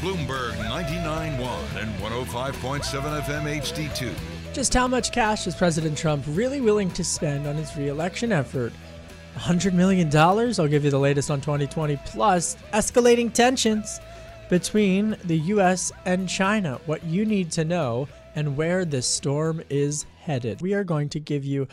Bloomberg 99.1 and 105.7 FM HD2. Just how much cash is President Trump really willing to spend on his reelection effort? $100 million? I'll give you the latest on 2020, plus escalating tensions between the U.S. and China. What you need to know and where this storm is headed. We are going to give you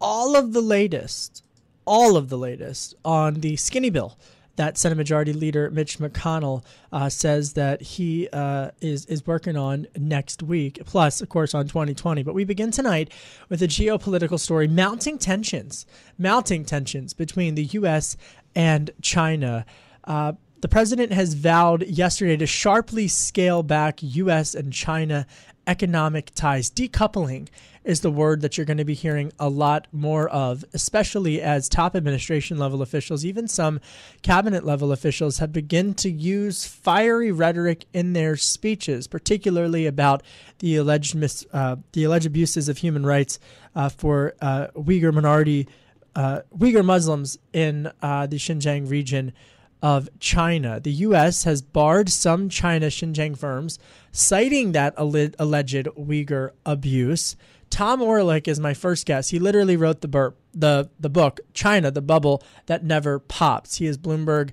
all of the latest, all of the latest on the skinny bill that Senate Majority Leader Mitch McConnell uh, says that he uh, is is working on next week. Plus, of course, on 2020. But we begin tonight with a geopolitical story: mounting tensions, mounting tensions between the U.S. and China. Uh, the president has vowed yesterday to sharply scale back U.S. and China economic ties, decoupling is the word that you're going to be hearing a lot more of, especially as top administration level officials, even some cabinet level officials, have begun to use fiery rhetoric in their speeches, particularly about the alleged mis- uh, the alleged abuses of human rights uh, for uh, Uyghur minority uh, Uyghur Muslims in uh, the Xinjiang region of China. The U.S. has barred some China Xinjiang firms, citing that alleged Uyghur abuse. Tom Orlik is my first guest. He literally wrote the burp, the the book China, the bubble that never pops. He is Bloomberg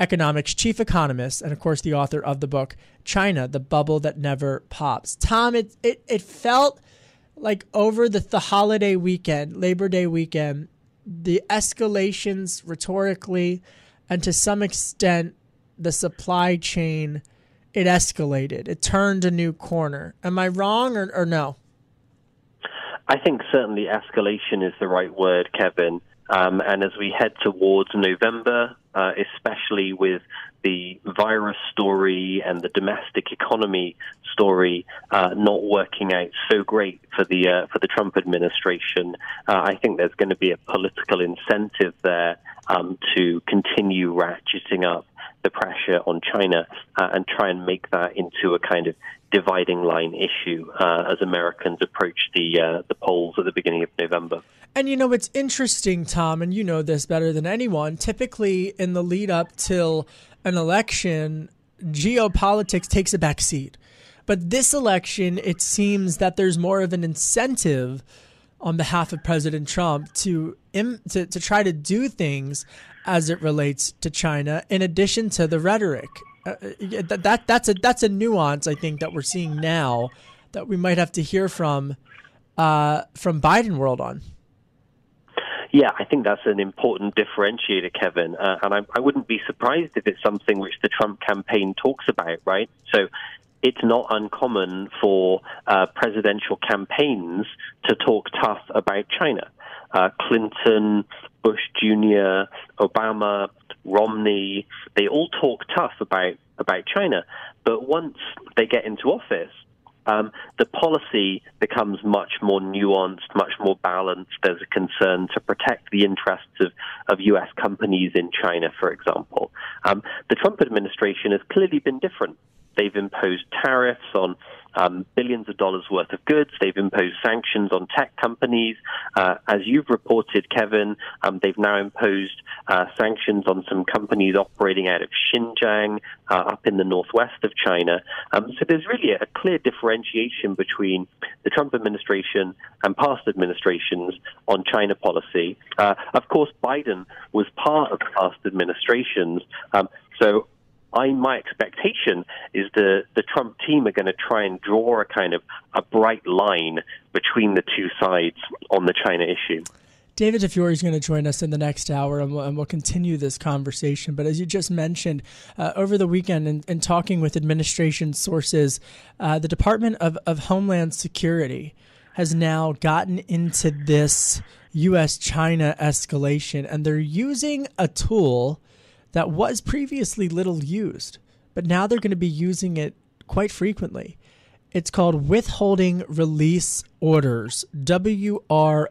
Economics chief economist and of course the author of the book China, the bubble that never pops. Tom, it it, it felt like over the, the holiday weekend, Labor Day weekend, the escalations rhetorically and to some extent the supply chain it escalated. It turned a new corner. Am I wrong or, or no? I think certainly escalation is the right word, Kevin. Um, and as we head towards November, uh, especially with the virus story and the domestic economy story uh, not working out so great for the uh, for the Trump administration, uh, I think there's going to be a political incentive there um, to continue ratcheting up the pressure on China uh, and try and make that into a kind of dividing line issue uh, as Americans approach the uh, the polls at the beginning of November. And you know it's interesting, Tom, and you know this better than anyone. Typically, in the lead up till an election, geopolitics takes a back seat. But this election, it seems that there's more of an incentive on behalf of President Trump to, to to try to do things as it relates to China, in addition to the rhetoric. Uh, uh that, that that's a that's a nuance I think that we're seeing now that we might have to hear from uh, from Biden world on. Yeah, I think that's an important differentiator, Kevin. Uh, and I, I wouldn't be surprised if it's something which the Trump campaign talks about, right? So it's not uncommon for uh, presidential campaigns to talk tough about China. Uh, Clinton, Bush Jr., Obama, Romney, they all talk tough about, about China. But once they get into office, um, the policy becomes much more nuanced, much more balanced. There's a concern to protect the interests of, of U.S. companies in China, for example. Um, the Trump administration has clearly been different. They've imposed tariffs on um, billions of dollars worth of goods. They've imposed sanctions on tech companies. Uh, as you've reported, Kevin, um, they've now imposed uh, sanctions on some companies operating out of Xinjiang, uh, up in the northwest of China. Um, so there's really a clear differentiation between the Trump administration and past administrations on China policy. Uh, of course, Biden was part of past administrations. Um, so I my expectation is the the Trump team are going to try and draw a kind of a bright line between the two sides on the China issue. David Tafuri is going to join us in the next hour, and we'll, and we'll continue this conversation. But as you just mentioned, uh, over the weekend, in, talking with administration sources, uh, the Department of, of Homeland Security has now gotten into this U.S. China escalation, and they're using a tool that was previously little used, but now they're going to be using it quite frequently. It's called withholding release orders, WROs,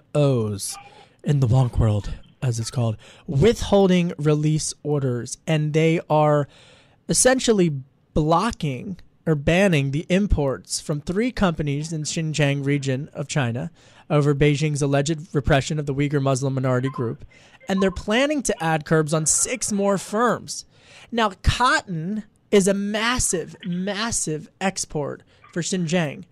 in the wonk world, as it's called, withholding release orders, and they are essentially blocking or banning the imports from three companies in Xinjiang region of China over Beijing's alleged repression of the Uyghur Muslim minority group, and they're planning to add curbs on six more firms. Now, cotton is a massive, massive export for Xinjiang,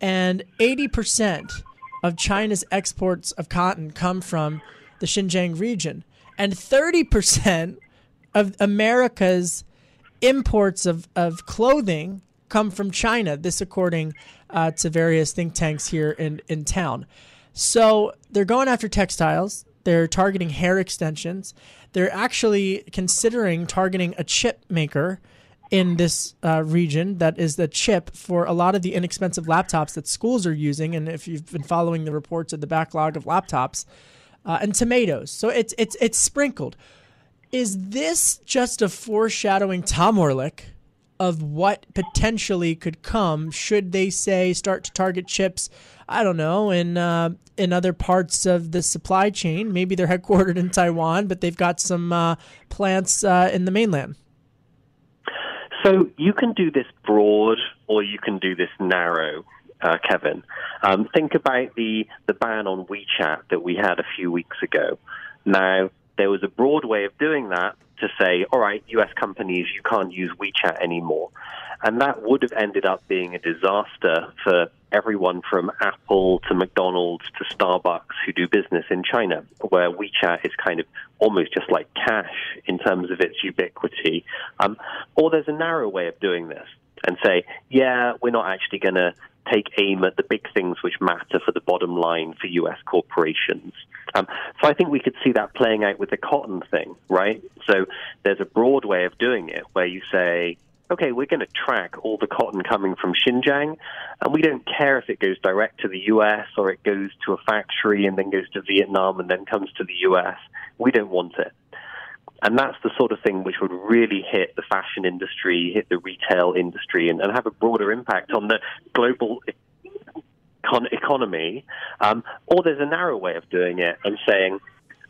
and 80% of China's exports of cotton come from the Xinjiang region, and 30% of America's imports of, of clothing come from China. This, according uh, to various think tanks here in, in town. So they're going after textiles. They're targeting hair extensions. They're actually considering targeting a chip maker in this uh, region that is the chip for a lot of the inexpensive laptops that schools are using. And if you've been following the reports of the backlog of laptops uh, and tomatoes, so it's it's it's sprinkled. Is this just a foreshadowing, Tom Orlik, of what potentially could come should they say start to target chips. I don't know in uh, in other parts of the supply chain. Maybe they're headquartered in Taiwan, but they've got some uh, plants uh, in the mainland. So you can do this broad, or you can do this narrow. Uh, Kevin, um, think about the the ban on WeChat that we had a few weeks ago. Now there was a broad way of doing that to say, all right, US companies, you can't use WeChat anymore. And that would have ended up being a disaster for everyone from Apple to McDonald's to Starbucks who do business in China, where WeChat is kind of almost just like cash in terms of its ubiquity. Um, or there's a narrow way of doing this and say, yeah, we're not actually going to take aim at the big things which matter for the bottom line for U.S. corporations. Um, so I think we could see that playing out with the cotton thing, right? So there's a broad way of doing it where you say, okay, we're going to track all the cotton coming from Xinjiang, and we don't care if it goes direct to the U.S. or it goes to a factory and then goes to Vietnam and then comes to the U.S. We don't want it. And that's the sort of thing which would really hit the fashion industry, hit the retail industry, and, and have a broader impact on the global econ- economy. Um, or there's a narrow way of doing it and saying,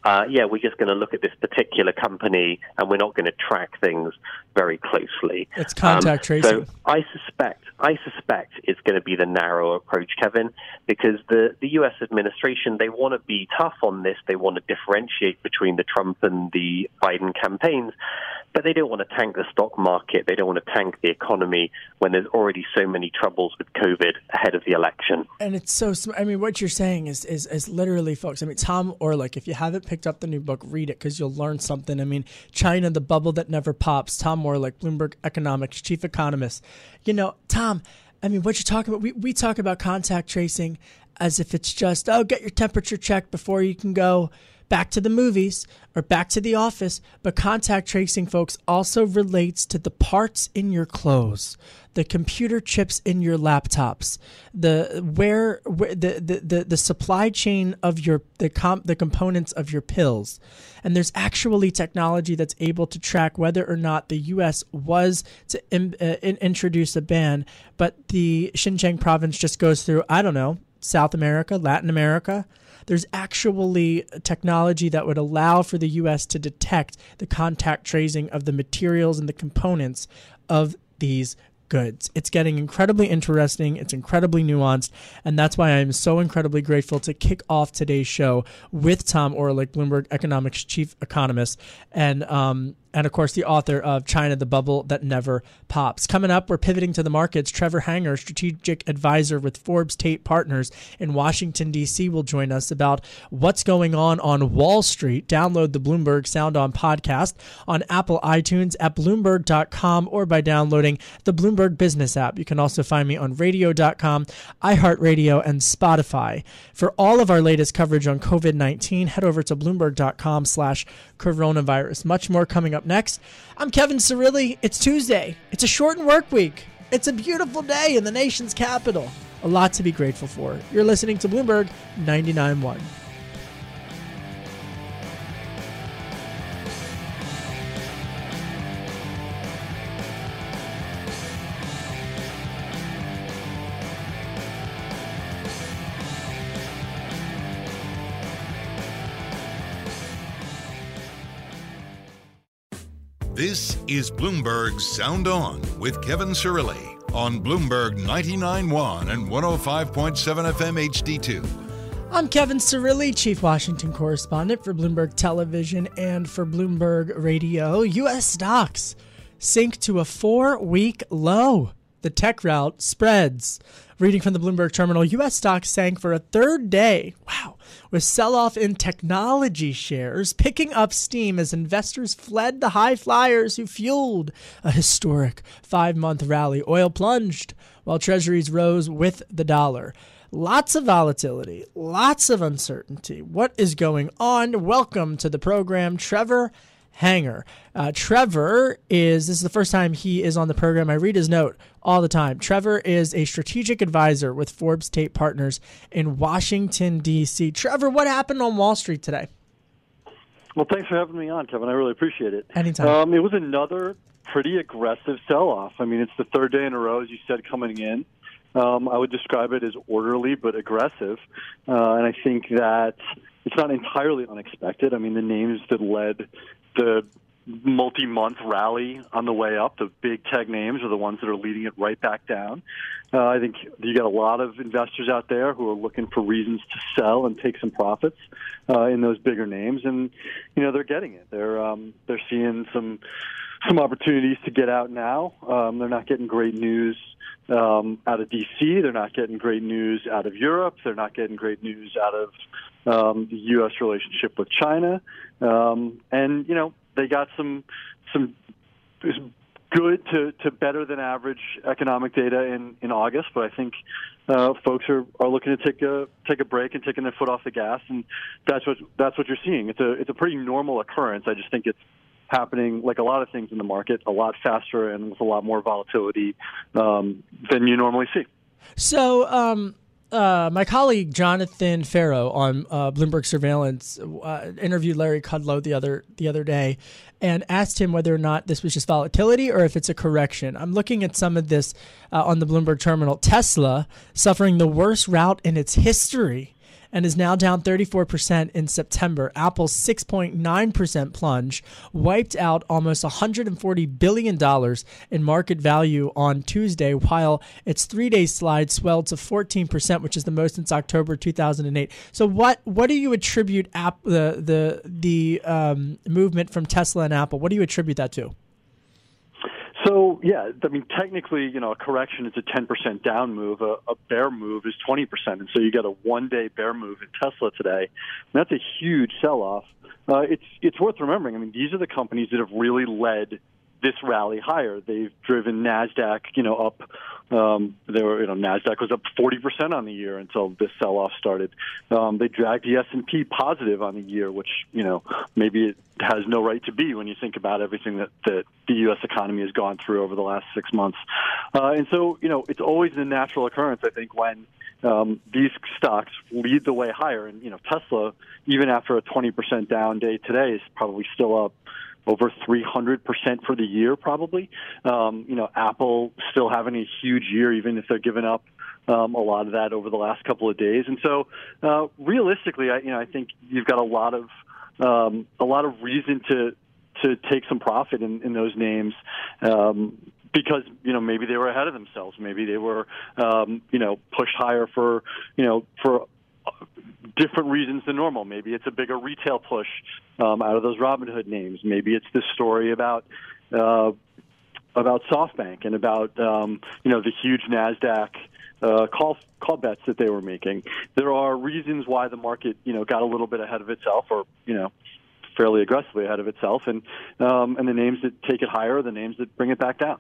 uh, yeah, we're just going to look at this particular company and we're not going to track things very closely. It's contact um, tracing. So I suspect, I suspect it's going to be the narrow approach, Kevin, because the, the U.S. administration, they want to be tough on this. They want to differentiate between the Trump and the Biden campaigns but they don't want to tank the stock market. They don't want to tank the economy when there's already so many troubles with COVID ahead of the election. And it's so, I mean, what you're saying is, is, is literally, folks. I mean, Tom Orlik, if you haven't picked up the new book, read it because you'll learn something. I mean, China, the bubble that never pops. Tom Orlik, Bloomberg Economics chief economist. You know, Tom, I mean, what you're talking about, we, we talk about contact tracing as if it's just, oh, get your temperature checked before you can go back to the movies or back to the office, but contact tracing, folks, also relates to the parts in your clothes, the computer chips in your laptops, the where, where the, the, the, the supply chain of your the comp, the components of your pills. And there's actually technology that's able to track whether or not the US was to in, uh, in, introduce a ban, but the Xinjiang province just goes through, I don't know, South America, Latin America, there's actually technology that would allow for the U.S. to detect the contact tracing of the materials and the components of these goods. It's getting incredibly interesting. It's incredibly nuanced. And that's why I'm so incredibly grateful to kick off today's show with Tom Orlik, Bloomberg Economics chief economist. And um, and of course, the author of China, the Bubble That Never Pops. Coming up, we're pivoting to the markets. Trevor Hanger, strategic advisor with Forbes Tate Partners in Washington, D.C., will join us about what's going on on Wall Street. Download the Bloomberg Sound On podcast on Apple iTunes at Bloomberg.com or by downloading the Bloomberg Business app. You can also find me on radio.com, iHeartRadio, and Spotify. For all of our latest coverage on COVID 19, head over to Bloomberg.com slash coronavirus. Much more coming up next. I'm Kevin Cirilli. It's Tuesday. It's a shortened work week. It's a beautiful day in the nation's capital. A lot to be grateful for. You're listening to Bloomberg 99.1. This is Bloomberg Sound On with Kevin Cirilli on Bloomberg 99.1 and 105.7 FM HD2. I'm Kevin Cirilli, Chief Washington Correspondent for Bloomberg Television and for Bloomberg Radio. U.S. stocks sink to a four week low. The tech rout spreads. Reading from the Bloomberg Terminal, U.S. stocks sank for a third day. Wow. With sell off in technology shares picking up steam as investors fled the high flyers who fueled a historic five month rally. Oil plunged while treasuries rose with the dollar. Lots of volatility, lots of uncertainty. What is going on? Welcome to the program, Trevor Hanger. Uh, Trevor is, this is the first time he is on the program. I read his note all the time. Trevor is a strategic advisor with Forbes Tate Partners in Washington, D.C. Trevor, what happened on Wall Street today? Well, thanks for having me on, Kevin. I really appreciate it. Anytime. Um, it was another pretty aggressive sell off. I mean, it's the third day in a row, as you said, coming in. Um, I would describe it as orderly but aggressive. Uh, and I think that it's not entirely unexpected. I mean, the names that led the multi-month rally on the way up. The big tech names are the ones that are leading it right back down. Uh, I think you got a lot of investors out there who are looking for reasons to sell and take some profits uh, in those bigger names, and you know they're getting it. They're um, they're seeing some some opportunities to get out now. Um, they're not getting great news um, out of DC. They're not getting great news out of Europe. They're not getting great news out of um, the U.S. relationship with China. Um, and you know they got some some good to, to better than average economic data in, in August, but I think uh, folks are, are looking to take a take a break and taking their foot off the gas, and that's what that's what you're seeing. It's a it's a pretty normal occurrence. I just think it's happening like a lot of things in the market a lot faster and with a lot more volatility um, than you normally see. So, um, uh, my colleague Jonathan Ferro on uh, Bloomberg Surveillance uh, interviewed Larry Kudlow the other the other day and asked him whether or not this was just volatility or if it's a correction. I'm looking at some of this uh, on the Bloomberg terminal. Tesla suffering the worst rout in its history and is now down 34% in September. Apple's 6.9% plunge wiped out almost $140 billion in market value on Tuesday, while its three day slide swelled to 14%, which is the most since October 2008. So, what, what do you attribute app, the, the, the um, movement from Tesla and Apple? What do you attribute that to? So yeah, I mean, technically, you know, a correction is a 10% down move. A, a bear move is 20%, and so you get a one-day bear move in Tesla today. And that's a huge sell-off. Uh, it's it's worth remembering. I mean, these are the companies that have really led this rally higher. They've driven Nasdaq, you know, up. Um, they were, you know, Nasdaq was up 40 percent on the year until this sell-off started. Um, they dragged the S&P positive on the year, which you know maybe it has no right to be when you think about everything that, that the U.S. economy has gone through over the last six months. Uh, and so, you know, it's always a natural occurrence, I think, when um, these stocks lead the way higher. And you know, Tesla, even after a 20% down day today, is probably still up over 300% for the year, probably. Um, you know, Apple still having a huge year, even if they're giving up um, a lot of that over the last couple of days. And so, uh, realistically, I, you know, I think you've got a lot of um, a lot of reason to to take some profit in, in those names. Um, because you know maybe they were ahead of themselves, maybe they were um, you know pushed higher for you know for different reasons than normal. Maybe it's a bigger retail push um, out of those Robinhood names. Maybe it's this story about uh, about SoftBank and about um, you know the huge Nasdaq uh, call call bets that they were making. There are reasons why the market you know got a little bit ahead of itself, or you know fairly aggressively ahead of itself, and um, and the names that take it higher the names that bring it back down.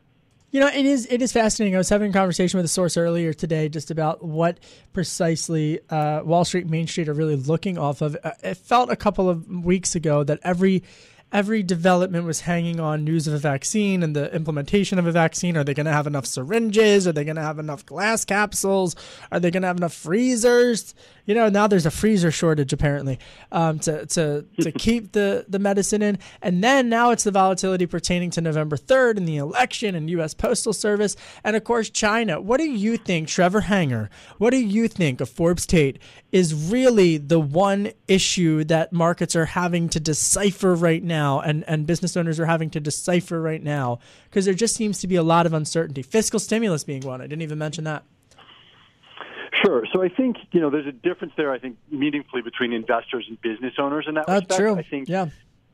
You know, it is it is fascinating. I was having a conversation with a source earlier today just about what precisely uh, Wall Street, Main Street are really looking off of. Uh, it felt a couple of weeks ago that every every development was hanging on news of a vaccine and the implementation of a vaccine. Are they going to have enough syringes? Are they going to have enough glass capsules? Are they going to have enough freezers? You know, now there's a freezer shortage apparently um, to to to keep the the medicine in, and then now it's the volatility pertaining to November third and the election and U.S. Postal Service, and of course China. What do you think, Trevor Hanger? What do you think of Forbes Tate is really the one issue that markets are having to decipher right now, and and business owners are having to decipher right now because there just seems to be a lot of uncertainty. Fiscal stimulus being one. I didn't even mention that. Sure. So I think you know there's a difference there. I think meaningfully between investors and business owners in that That's respect. true. I think yeah.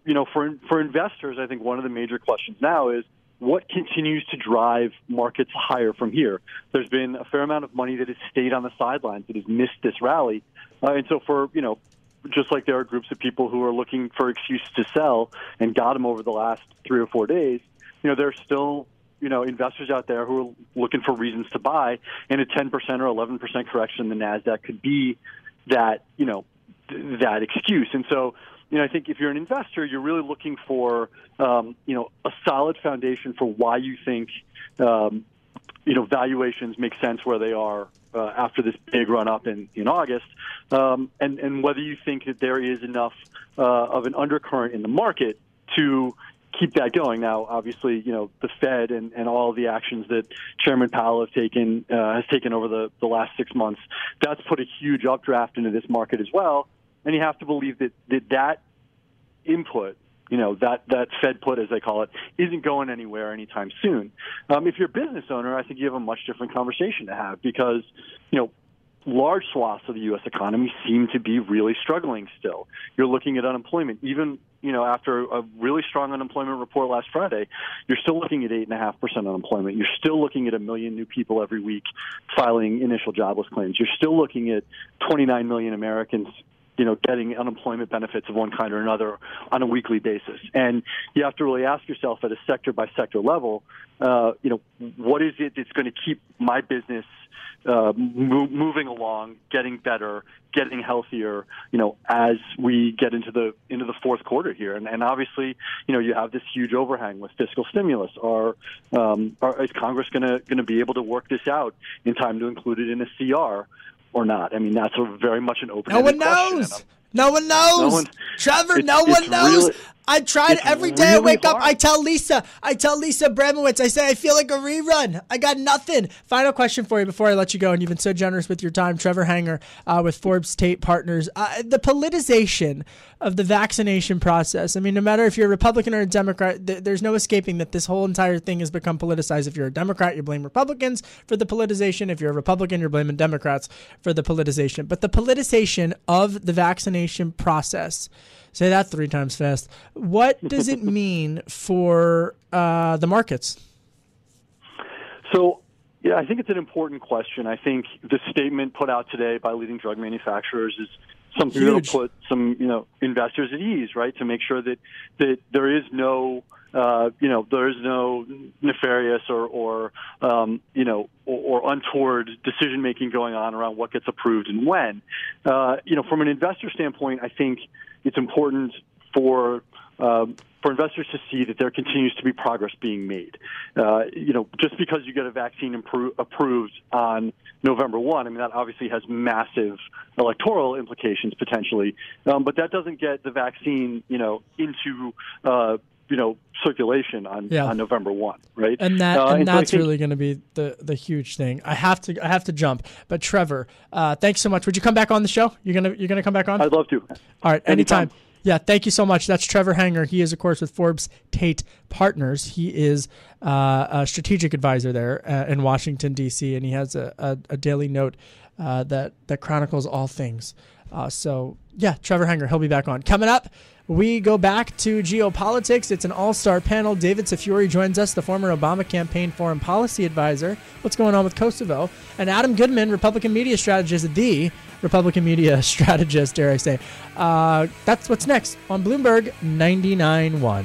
you know for for investors, I think one of the major questions now is what continues to drive markets higher from here. There's been a fair amount of money that has stayed on the sidelines that has missed this rally, uh, and so for you know. Just like there are groups of people who are looking for excuses to sell and got them over the last three or four days, you know, there's still you know investors out there who are looking for reasons to buy, and a 10% or 11% correction in the Nasdaq could be that you know th- that excuse. And so, you know, I think if you're an investor, you're really looking for um, you know a solid foundation for why you think um, you know valuations make sense where they are uh, after this big run up in in August, um, and and whether you think that there is enough uh, of an undercurrent in the market to keep that going. Now, obviously, you know the Fed and, and all the actions that Chairman Powell has taken uh, has taken over the, the last six months. That's put a huge updraft into this market as well, and you have to believe that that, that input. You know that that Fed put, as they call it, isn't going anywhere anytime soon. Um, if you're a business owner, I think you have a much different conversation to have because, you know, large swaths of the U.S. economy seem to be really struggling still. You're looking at unemployment, even you know after a really strong unemployment report last Friday, you're still looking at eight and a half percent unemployment. You're still looking at a million new people every week filing initial jobless claims. You're still looking at 29 million Americans. You know, getting unemployment benefits of one kind or another on a weekly basis, and you have to really ask yourself at a sector by sector level, uh, you know, what is it that's going to keep my business uh, mo- moving along, getting better, getting healthier. You know, as we get into the into the fourth quarter here, and, and obviously, you know, you have this huge overhang with fiscal stimulus. Are, um, are is Congress going to going to be able to work this out in time to include it in a CR? Or not? I mean, that's a very much an open. No one knows. No one knows. No one, Trevor, no one knows. Really, I tried it's every day I really wake up. I tell Lisa, I tell Lisa Abramowitz, I say I feel like a rerun. I got nothing. Final question for you before I let you go, and you've been so generous with your time, Trevor Hanger uh, with Forbes Tate Partners. Uh, the politicization of the vaccination process. I mean, no matter if you're a Republican or a Democrat, th- there's no escaping that this whole entire thing has become politicized. If you're a Democrat, you blame Republicans for the politicization. If you're a Republican, you're blaming Democrats for the politicization. But the politicization of the vaccination process. Say that three times fast. What does it mean for uh, the markets? So, yeah, I think it's an important question. I think the statement put out today by leading drug manufacturers is something that'll put some, you know, investors at ease, right? To make sure that that there is no, uh, you know, there is no nefarious or, or um, you know, or, or untoward decision making going on around what gets approved and when. Uh, you know, from an investor standpoint, I think it's important for um, for investors to see that there continues to be progress being made. Uh, you know, just because you get a vaccine impro- approved on November 1, I mean, that obviously has massive electoral implications potentially, um, but that doesn't get the vaccine, you know, into, uh, you know, circulation on, Yeah. on November 1, right? and that Uh, and so I that's think- really going to be the the huge thing. I have to I have to jump. But Trevor, uh, thanks so much. Would you come back on the show? You're gonna you're gonna come back on? I'd love to. All right, anytime. Anytime. Yeah, thank you so much. That's Trevor Hanger. He is, of course, with Forbes Tate Partners. He is uh, a strategic advisor there uh, in Washington D.C., and he has a, a, a daily note uh, that that chronicles all things Uh, so, yeah, Trevor Hanger, he'll be back on. Coming up, we go back to geopolitics. It's an all star panel. David Tafuri joins us, the former Obama campaign foreign policy advisor. What's going on with Kosovo? And Adam Goodman, Republican media strategist, the Republican media strategist, dare I say. Uh, that's what's next on Bloomberg 99.1.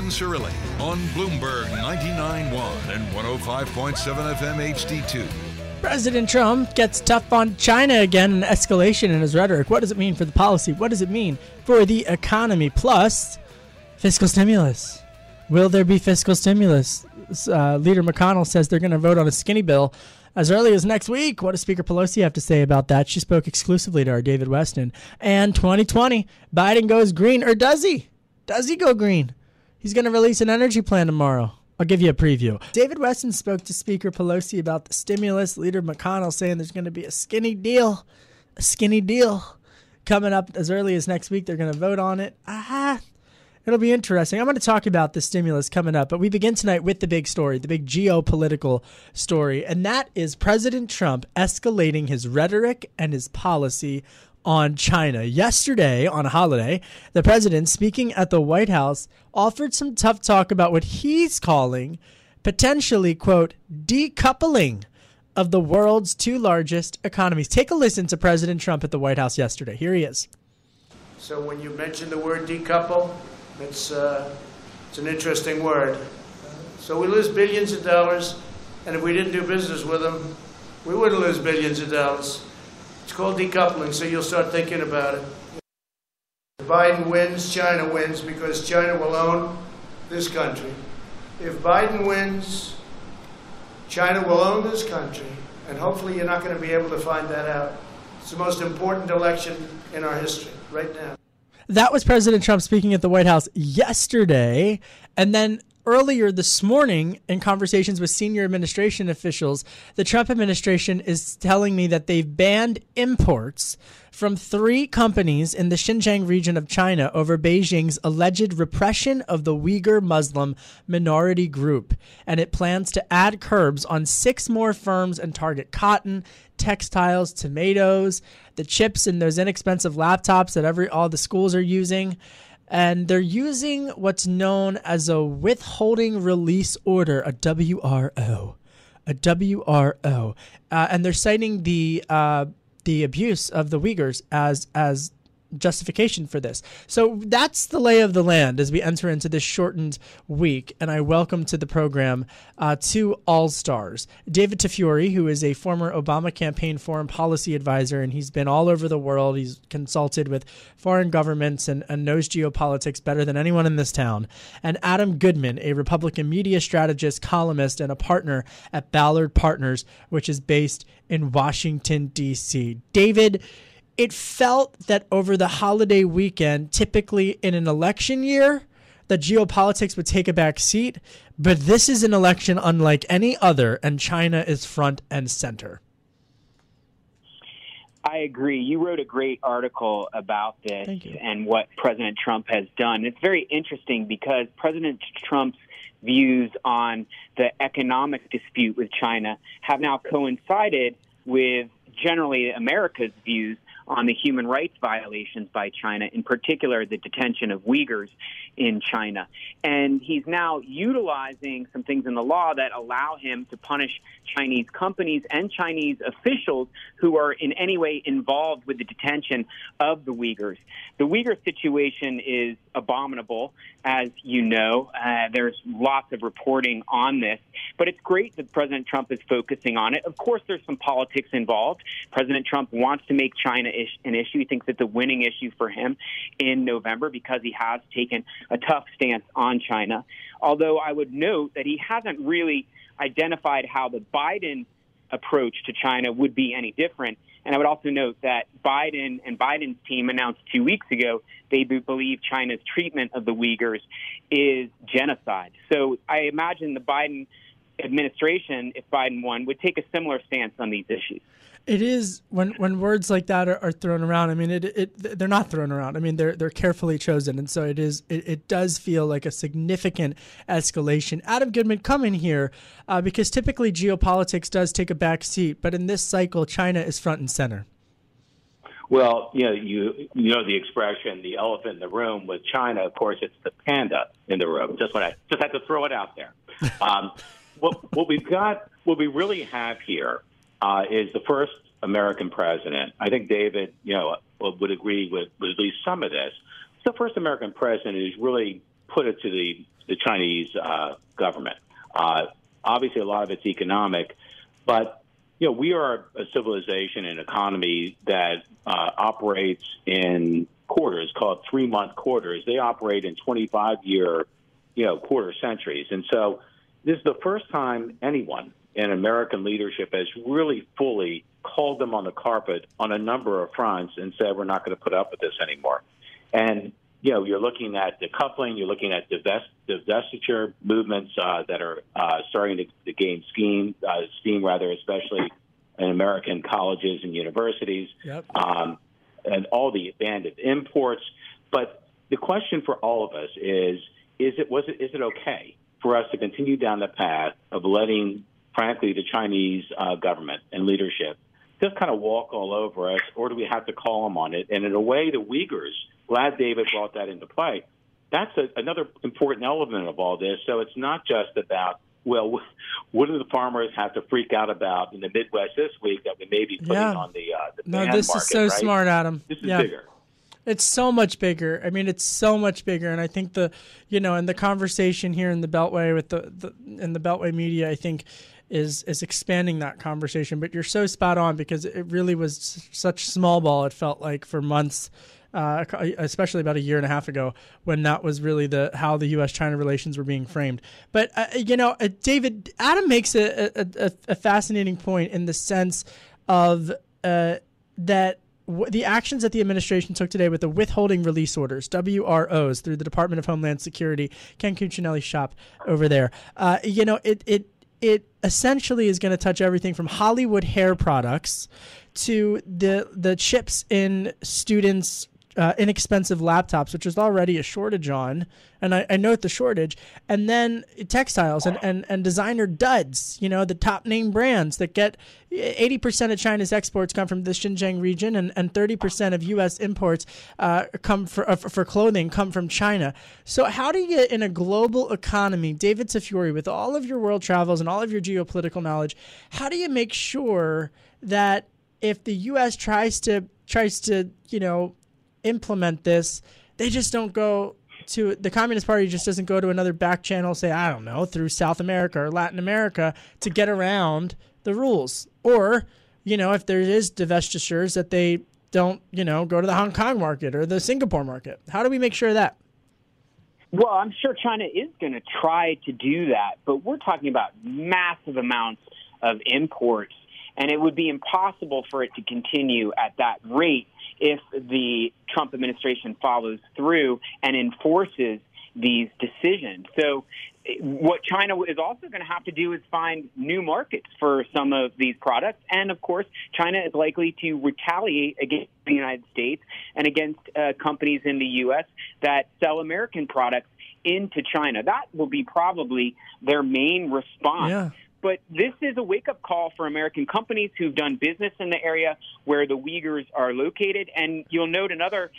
Cirilli on Bloomberg 99.1 and 105.7 FM HD2. President Trump gets tough on China again, an escalation in his rhetoric. What does it mean for the policy? What does it mean for the economy? Plus, fiscal stimulus. Will there be fiscal stimulus? Uh, Leader McConnell says they're going to vote on a skinny bill as early as next week. What does Speaker Pelosi have to say about that? She spoke exclusively to our David Westin. And 2020, Biden goes green, or does he? Does he go green? He's going to release an energy plan tomorrow. I'll give you a preview. David Westin spoke to Speaker Pelosi about the stimulus. Leader McConnell saying there's going to be a skinny deal, a skinny deal coming up as early as next week. They're going to vote on it. Ah, it'll be interesting. I'm going to talk about the stimulus coming up, but we begin tonight with the big story, the big geopolitical story, and that is President Trump escalating his rhetoric and his policy on China. Yesterday, on a holiday, the president, speaking at the White House, offered some tough talk about what he's calling potentially, quote, decoupling of the world's two largest economies. Take a listen to President Trump at the White House yesterday. Here he is. So, when you mention the word decouple, it's, uh, it's an interesting word. So, we lose billions of dollars, and if we didn't do business with them, we wouldn't lose billions of dollars. It's called decoupling, so you'll start thinking about it. If Biden wins, China wins because China will own this country. If Biden wins, China will own this country, and hopefully you're not going to be able to find that out. It's the most important election in our history right now. That was President Trump speaking at the White House yesterday. And then earlier this morning in conversations with senior administration officials, the Trump administration is telling me that they've banned imports from three companies in the Xinjiang region of China over Beijing's alleged repression of the Uyghur Muslim minority group. And it plans to add curbs on six more firms and target cotton, textiles, tomatoes, the chips in those inexpensive laptops that every all the schools are using and they're using what's known as a withholding release order, a WRO, a WRO, uh, and they're citing the uh, the abuse of the Uyghurs as as justification for this. So that's the lay of the land as we enter into this shortened week. And I welcome to the program uh, two all stars David Tafuri, who is a former Obama campaign foreign policy advisor, and he's been all over the world. He's consulted with foreign governments and, and knows geopolitics better than anyone in this town. And Adam Goodman, a Republican media strategist, columnist, and a partner at Ballard Partners, which is based in Washington, D.C. David, it felt that over the holiday weekend, typically in an election year, that geopolitics would take a back seat, but this is an election unlike any other, and China is front and center. I agree. You wrote a great article about this and what President Trump has done. It's very interesting because President Trump's views on the economic dispute with China have now coincided with generally America's views on the human rights violations by China, in particular the detention of Uyghurs in China. And he's now utilizing some things in the law that allow him to punish Chinese companies and Chinese officials who are in any way involved with the detention of the Uyghurs. The Uyghur situation is abominable, as you know. Uh, there's lots of reporting on this, but it's great that President Trump is focusing on it. Of course, there's some politics involved. President Trump wants to make China an issue. He thinks it's a winning issue for him in November because he has taken a tough stance on China. Although I would note that he hasn't really identified how the Biden approach to China would be any different. And I would also note that Biden and Biden's team announced two weeks ago they believe China's treatment of the Uyghurs is genocide. So I imagine the Biden administration, if Biden won, would take a similar stance on these issues. It is when when words like that are, are, thrown around. I mean, it, it they're not thrown around. I mean, they're they're carefully chosen, and so it is. It, it does feel like a significant escalation. Adam Goodman, come in here uh, because typically geopolitics does take a back seat, but in this cycle, China is front and center. Well, you know, you you know the expression "the elephant in the room" with China. Of course, it's the panda in the room. Just want to just have to throw it out there. Um, what what we've got, what we really have here uh, is the first American president. I think David, you know, would agree with, with at least some of this. It's the first American president who's really put it to the the Chinese uh, government. Uh, obviously, a lot of it's economic, but you know, we are a civilization and economy that uh, operates in quarters called three month quarters. They operate in 25 year, you know, quarter centuries. And so this is the first time anyone in American leadership has really fully called them on the carpet on a number of fronts and said, we're not going to put up with this anymore. And, you know, you're looking at decoupling, you're looking at divest, divestiture movements uh, that are uh, starting to, to gain steam, uh, steam rather, especially in American colleges and universities, yep. um, and all the abandoned imports. But the question for all of us is, is it, was it, is it okay for us to continue down the path of letting frankly, the Chinese uh, government and leadership just kind of walk all over us, or do we have to call them on it? And in a way, the Uyghurs, glad David brought that into play. That's a, another important element of all this. So it's not just about, well, what do the farmers have to freak out about in the Midwest this week that we may be putting yeah. on the, uh, the no, this market, is so right? smart, Adam. This is yeah. bigger. It's so much bigger. I mean, it's so much bigger, and I think the, you know, in the conversation here in the Beltway with the, the in the Beltway media, I think is is expanding that conversation. But you're so spot on because it really was such small ball. It felt like for months. Uh, especially about a year and a half ago, when that was really the how the U.S.-China relations were being framed. But uh, you know, uh, David Adam makes a, a, a, fascinating point in the sense of uh, that the actions that the administration took today with the withholding release orders, WROs, through the Department of Homeland Security, Ken Cuccinelli's shop over there. Uh, you know, it it it essentially is going to touch everything from Hollywood hair products to the the chips in students' uh, inexpensive laptops, which is already a shortage on, and I, I note the shortage, and then textiles and, and, and designer duds, you know, the top name brands that get 80% of China's exports come from the Xinjiang region, and, and 30% of U.S. imports uh, come for, uh, for clothing come from China. So, how do you, in a global economy, David Tafuri, with all of your world travels and all of your geopolitical knowledge, how do you make sure that if the U.S. tries to tries to, you know, implement this, they just don't go to the Communist Party just doesn't go to another back channel, say, I don't know, through South America or Latin America to get around the rules. Or, you know, if there is divestitures that they don't, you know, go to the Hong Kong market or the Singapore market. How do we make sure that? Well, I'm sure China is going to try to do that, but we're talking about massive amounts of imports, and it would be impossible for it to continue at that rate if the Trump administration follows through and enforces these decisions. So, what China is also going to have to do is find new markets for some of these products. And of course, China is likely to retaliate against the United States and against uh, companies in the U.S. that sell American products into China. That will be probably their main response. Yeah. But this is a wake up call for American companies who've done business in the area where the Uyghurs are located. And you'll note another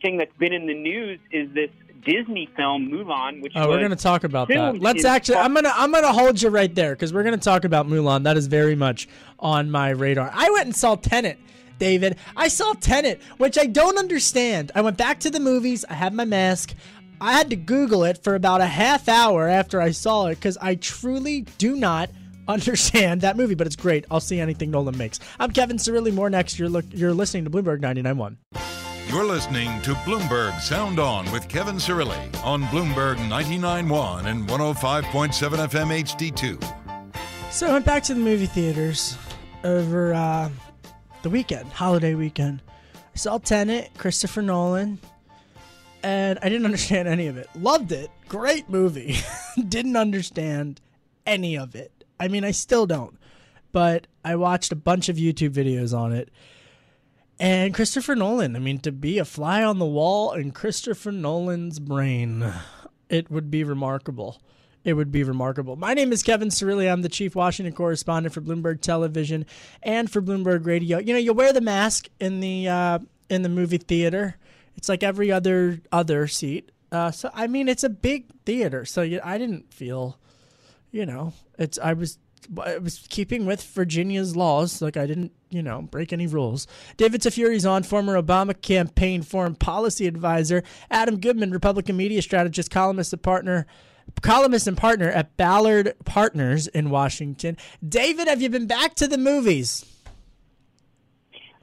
thing that's been in the news is this Disney film Mulan, which oh, we're going to talk about that. Let's actually. I'm gonna I'm gonna hold you right there because we're going to talk about Mulan. That is very much on my radar. I went and saw Tenet. David, I saw Tenet, which I don't understand. I went back to the movies. I had my mask. I had to Google it for about a half hour after I saw it because I truly do not understand that movie, but it's great. I'll see anything Nolan makes. I'm Kevin Cirilli. More next. You're, look, you're listening to Bloomberg 99.1. You're listening to Bloomberg Sound On with Kevin Cirilli on Bloomberg 99.1 and 105.7 FM HD2. So I went back to the movie theaters over uh, the weekend, holiday weekend. I saw Tenet, Christopher Nolan, and I didn't understand any of it. Loved it. Great movie. didn't understand any of it. I mean, I still don't. But I watched a bunch of YouTube videos on it. And Christopher Nolan, I mean, to be a fly on the wall in Christopher Nolan's brain, it would be remarkable. It would be remarkable. My name is Kevin Cirilli. I'm the chief Washington correspondent for Bloomberg Television and for Bloomberg Radio. You know, you wear the mask in the uh, in the movie theater. It's like every other other seat. Uh, so I mean, it's a big theater. So you, I didn't feel, you know, it's I was I was keeping with Virginia's laws. Like I didn't, you know, break any rules. David Tafuri's on, former Obama campaign foreign policy advisor. Adam Goodman, Republican media strategist, columnist, and partner, columnist and partner at Ballard Partners in Washington. David, have you been back to the movies?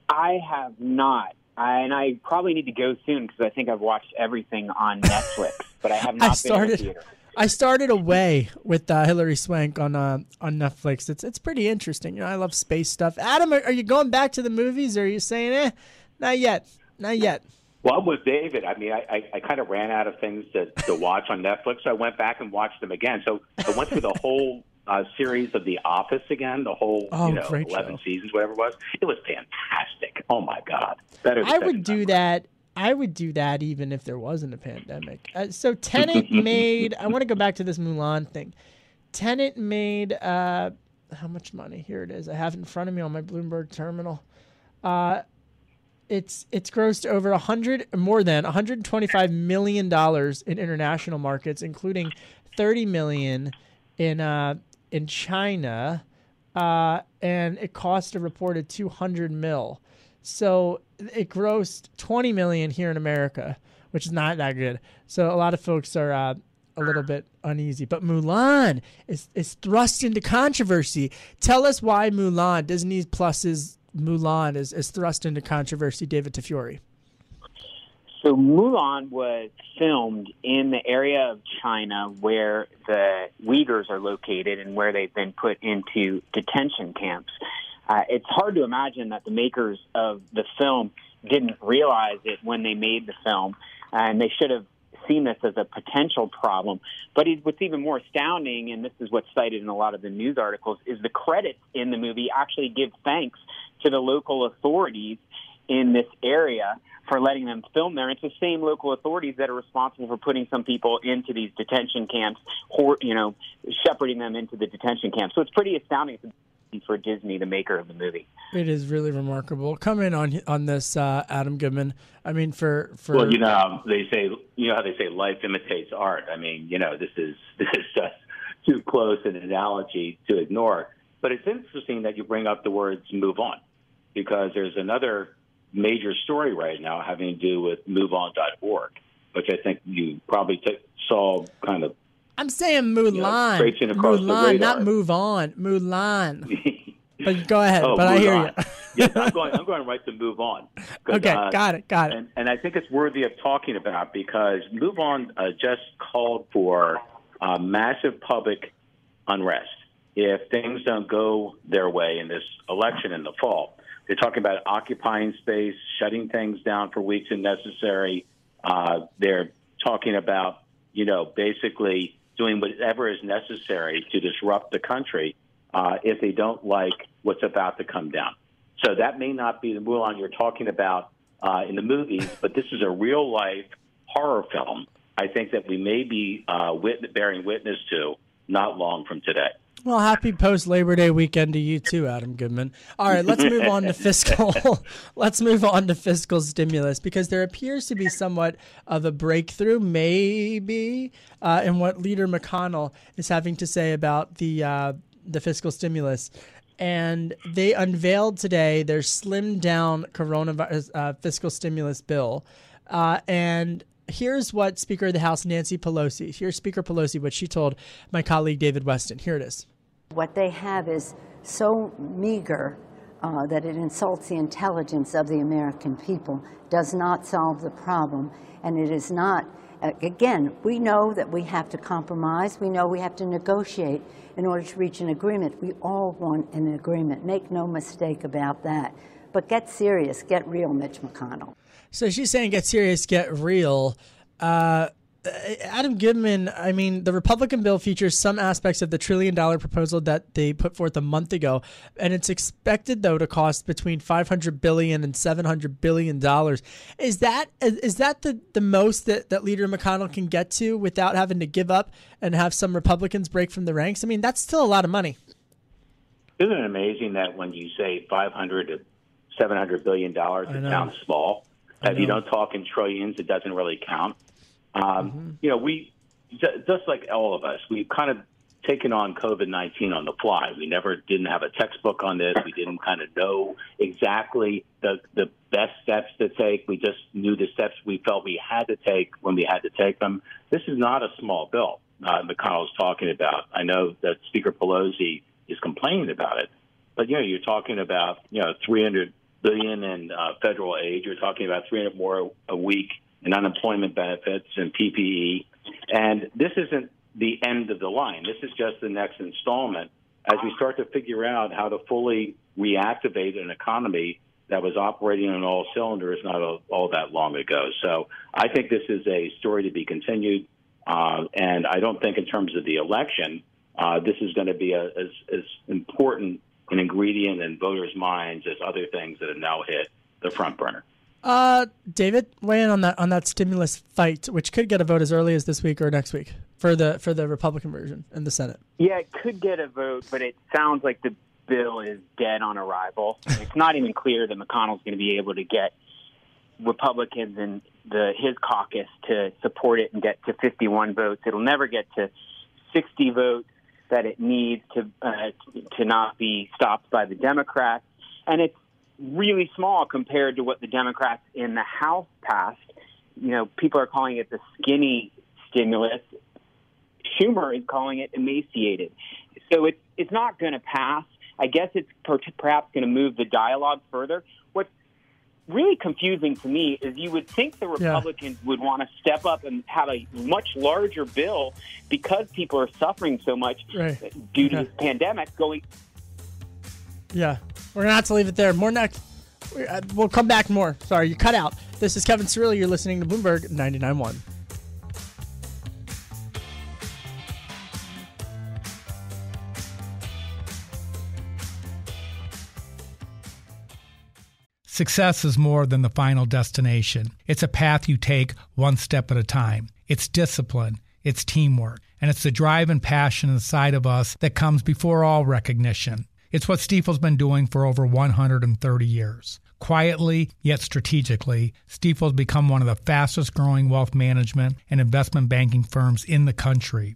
I have not. I, and I probably need to go soon because I think I've watched everything on Netflix, but I have not I started, been in the theater. I started away with uh, Hilary Swank on uh, on Netflix. It's it's pretty interesting. You know, I love space stuff. Adam, are, are you going back to the movies, or are you saying, eh, not yet, not yet? Well, I'm with David. I mean, I, I, I kind of ran out of things to, to watch on Netflix, so I went back and watched them again. So I went through the whole uh, series of The Office again, the whole Oh, you know eleven show. seasons, whatever it was. It was fantastic. Oh my god, better. Than I would do that. I would do that even if there wasn't a pandemic. Uh, so Tenet made. I want to go back to this Mulan thing. Tenet made uh, how much money? Here it is. I have it in front of me on my Bloomberg terminal. Uh, it's it's grossed over a hundred more than 125 million dollars in international markets, including 30 million in uh, in China, uh, and it cost a reported 200 mil. So it grossed 20 million here in America, which is not that good. So a lot of folks are uh, a little bit uneasy. But Mulan is is thrust into controversy. Tell us why Mulan, Disney Plus's Mulan, is, is thrust into controversy. David Tafuri. So Mulan was filmed in the area of China where the Uyghurs are located and where they've been put into detention camps. Uh, it's hard to imagine that the makers of the film didn't realize it when they made the film, and they should have seen this as a potential problem. But what's even more astounding, and this is what's cited in a lot of the news articles, is the credits in the movie actually give thanks to the local authorities in this area for letting them film there. It's the same local authorities that are responsible for putting some people into these detention camps, or you know, shepherding them into the detention camps. So it's pretty astounding for Disney, the maker of the movie. It is really remarkable. Come in on on this, uh, Adam Goodman. I mean, for for Well, you know, they say you know how they say life imitates art. I mean, you know, this is this is just too close an analogy to ignore. But it's interesting that you bring up the words "move on," because there's another major story right now having to do with MoveOn.org, which I think you probably t- saw kind of I'm saying Mulan, across the Mulan, not move on, Mulan. but go ahead. Oh, but I hear on. you. yes, I'm going. I'm going right to move on. Okay, uh, got it, got it. And, and I think it's worthy of talking about because Move On uh, just called for uh, massive public unrest if things don't go their way in this election in the fall. They're talking about occupying space, shutting things down for weeks if necessary. Uh, they're talking about, you know, basically doing whatever is necessary to disrupt the country uh, if they don't like what's about to come down. So that may not be the Mulan you're talking about uh, in the movies, but this is a real life horror film. I think that we may be uh, wit- bearing witness to not long from today. Well, happy post Labor Day weekend to you too, Adam Goodman. All right, let's move on to fiscal. let's move on to fiscal stimulus because there appears to be somewhat of a breakthrough, maybe, uh, in what Leader McConnell is having to say about the uh, the fiscal stimulus. And they unveiled today their slimmed down coronavirus uh, fiscal stimulus bill, uh, and here's what Speaker of the House Nancy Pelosi, here's Speaker Pelosi, what she told my colleague David Westin. Here it is. What they have is so meager uh, that it insults the intelligence of the American people, does not solve the problem, and it is not. Again, we know that we have to compromise. We know we have to negotiate in order to reach an agreement. We all want an agreement. Make no mistake about that. But get serious, get real, Mitch McConnell. So she's saying get serious, get real. Uh, Uh, Adam Goodman, I mean, the Republican bill features some aspects of the trillion dollar proposal that they put forth a month ago, and it's expected though to cost between 500 billion and 700 billion dollars. Is that is that the, the most that, that Leader McConnell can get to without having to give up and have some Republicans break from the ranks? I mean, that's still a lot of money. Isn't it amazing that when you say 500 to 700 billion dollars, it sounds small. If you don't talk in trillions, it doesn't really count. Um, mm-hmm. You know, we just like all of us, we've kind of taken on COVID nineteen on the fly. We never didn't have a textbook on this. We didn't kind of know exactly the the best steps to take. We just knew the steps we felt we had to take when we had to take them. This is not a small bill. Uh, McConnell's talking about. I know that Speaker Pelosi is complaining about it, but you know, you're talking about you know 300 billion in uh, federal aid. You're talking about 300 more a week in unemployment benefits and PPE. And this isn't the end of the line. This is just the next installment as we start to figure out how to fully reactivate an economy that was operating on all cylinders not all, that long ago. So I think this is a story to be continued. Uh, and I don't think, in terms of the election, uh, this is going to be a, as important an ingredient in voters' minds as other things that have now hit the front burner. Uh, David, weigh in on that on that stimulus fight, which could get a vote as early as this week or next week for the for the Republican version in the Senate. Yeah, it could get a vote, but it sounds like the bill is dead on arrival. it's not even clear that McConnell's going to be able to get Republicans in the his caucus to support it and get to 51 votes. It'll never get to 60 votes that it needs to uh, to not be stopped by the Democrats, and it's really small compared to what the Democrats in the House passed. You know, people are calling it the skinny stimulus. Schumer is calling it emaciated. So it's it's not going to pass. I guess it's per- perhaps going to move the dialogue further. What's really confusing to me is you would think the Republicans yeah. would want to step up and have a much larger bill because people are suffering so much right. due to yeah. this pandemic going. Yeah, we're to have to leave it there. More next. Uh, we'll come back more. Sorry, you cut out. This is Kevin Cirilli. You're listening to Bloomberg 99.1. Success is more than the final destination. It's a path you take one step at a time. It's discipline, it's teamwork, and it's the drive and passion inside of us that comes before all recognition. It's what Stifel's been doing for over 130 years. Quietly, yet strategically, Stifel's become one of the fastest growing wealth management and investment banking firms in the country.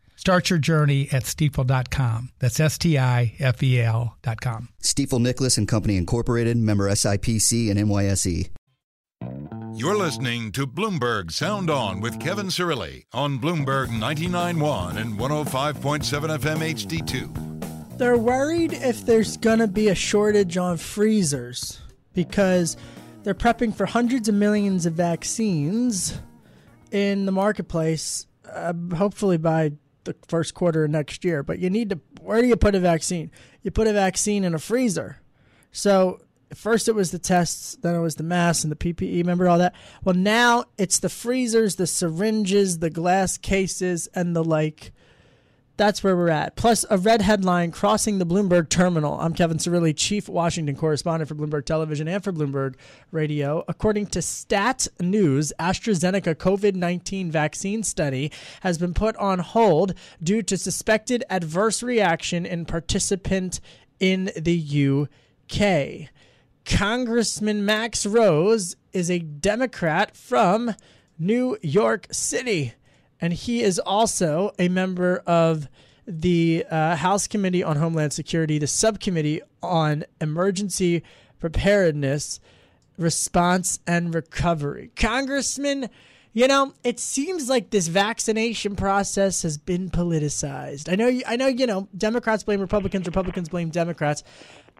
Start your journey at stifel.com. That's S T I F E L.com. Stifel Nicolaus and Company Incorporated, member SIPC and NYSE. You're listening to Bloomberg Sound On with Kevin Cirilli on Bloomberg 99.1 and 105.7 FM HD2. They're worried if there's going to be a shortage on freezers because they're prepping for hundreds of millions of vaccines in the marketplace, uh, hopefully by the first quarter of next year. But you need to where do you put a vaccine? You put a vaccine in a freezer. So first it was the tests, then it was the masks and the PPE. Remember all that? Well, now it's the freezers, the syringes, the glass cases, and the like That's where we're at. Plus, a red headline crossing the Bloomberg terminal. I'm Kevin Cirilli, chief Washington correspondent for Bloomberg Television and for Bloomberg Radio. According to Stat News, AstraZeneca COVID 19 vaccine study has been put on hold due to suspected adverse reaction in participant in the UK. Congressman Max Rose is a Democrat from New York City and he is also a member of the uh, House Committee on Homeland Security, the subcommittee on emergency preparedness, response, and recovery. Congressman, you know, it seems like this vaccination process has been politicized. I know, I know, you know, Democrats blame Republicans, Republicans blame Democrats,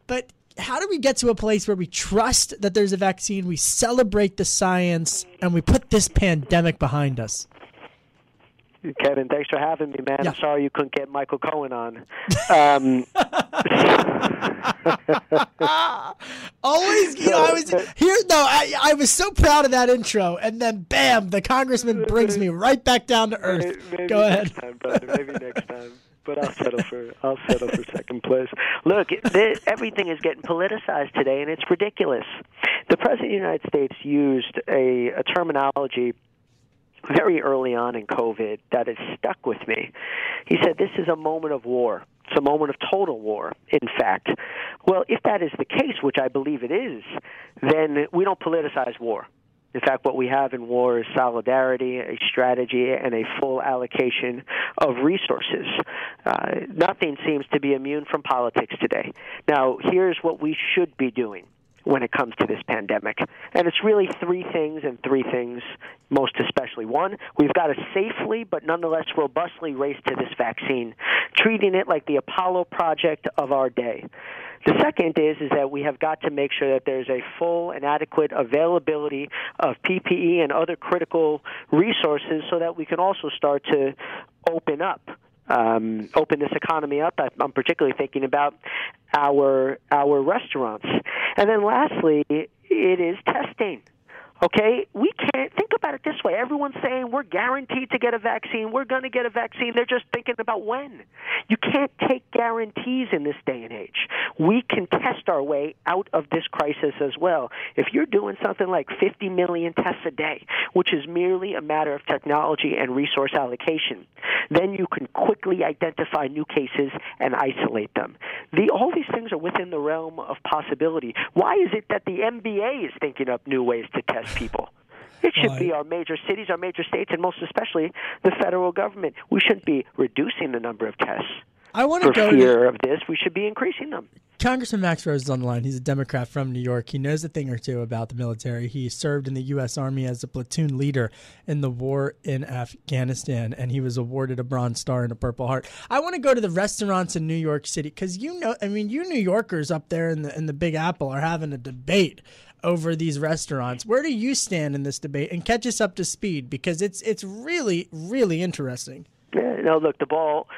but how do we get to a place where we trust that there's a vaccine, we celebrate the science, and we put this pandemic behind us? Kevin, thanks for having me, man. Yeah. I'm sorry you couldn't get Michael Cohen on. Um, Always, you know, I was here. No, I, I was so proud of that intro, and then bam, the congressman brings me right back down to earth. Maybe, Go ahead, next time, brother. Maybe next time. But I'll settle for I'll settle for second place. Look, everything is getting politicized today, and it's ridiculous. The president of the United States used a, a terminology very early on in COVID that has stuck with me. He said, This is a moment of war. It's a moment of total war, in fact. Well, if that is the case, which I believe it is, then we don't politicize war. In fact, what we have in war is solidarity, a strategy, and a full allocation of resources. Uh, nothing seems to be immune from politics today. Now, here's what we should be doing when it comes to this pandemic. And it's really three things and three things most especially. One, we've got to safely but nonetheless robustly race to this vaccine, treating it like the Apollo project of our day. The second is is that we have got to make sure that there's a full and adequate availability of PPE and other critical resources so that we can also start to open up um, open this economy up. I'm particularly thinking about our our restaurants, and then lastly, it is testing. Okay, we can't think about it this way. Everyone's saying we're guaranteed to get a vaccine. We're going to get a vaccine. They're just thinking about when. You can't take guarantees in this day and age. We can test our way out of this crisis as well. If you're doing something like 50 million tests a day, which is merely a matter of technology and resource allocation, then you can quickly identify new cases and isolate them. The, all these things are within the realm of possibility. Why is it that the NBA is thinking up new ways to test people. It should be our major cities, our major states, and most especially the federal government. We shouldn't be reducing the number of tests. I want to go fear to... of this. We should be increasing them. Congressman Max Rose is on the line. He's a Democrat from New York. He knows a thing or two about the military. He served in the U.S. Army as a platoon leader in the war in Afghanistan, and he was awarded a Bronze Star and a Purple Heart. I want to go to the restaurants in New York City because you know, I mean, you New Yorkers up there in the in the Big Apple are having a debate over these restaurants. Where do you stand in this debate? And catch us up to speed because it's it's really really interesting. Yeah, no, look, the ball.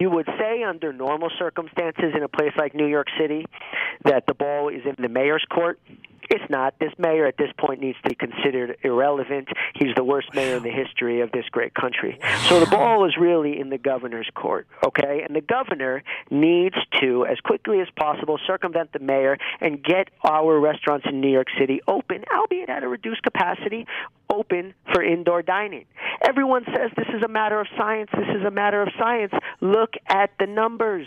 You would say under normal circumstances in a place like New York City that the ball is in the mayor's court it's not. This mayor at this point needs to be considered irrelevant. He's the worst mayor in the history of this great country. So the ball is really in the governor's court, okay? And the governor needs to, as quickly as possible, circumvent the mayor and get our restaurants in New York City open, albeit at a reduced capacity, open for indoor dining. Everyone says this is a matter of science. This is a matter of science. Look at the numbers.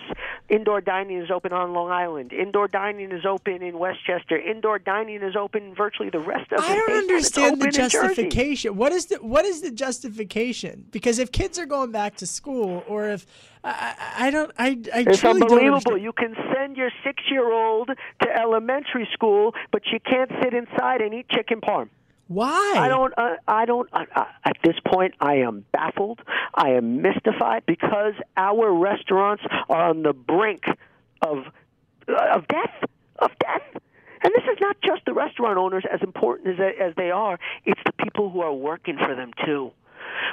Indoor dining is open on Long Island. Indoor dining is open in Westchester. Indoor dining is open virtually the rest of the I don't understand the justification. What is the what is the justification? Because if kids are going back to school, or if I, I don't, I, I it's truly unbelievable. You can send your six-year-old to elementary school, but you can't sit inside and eat chicken parm. Why? I don't. Uh, I don't. Uh, uh, at this point, I am baffled. I am mystified because our restaurants are on the brink of uh, of death. Of death. And this is not just the restaurant owners, as important as as they are. It's the people who are working for them too.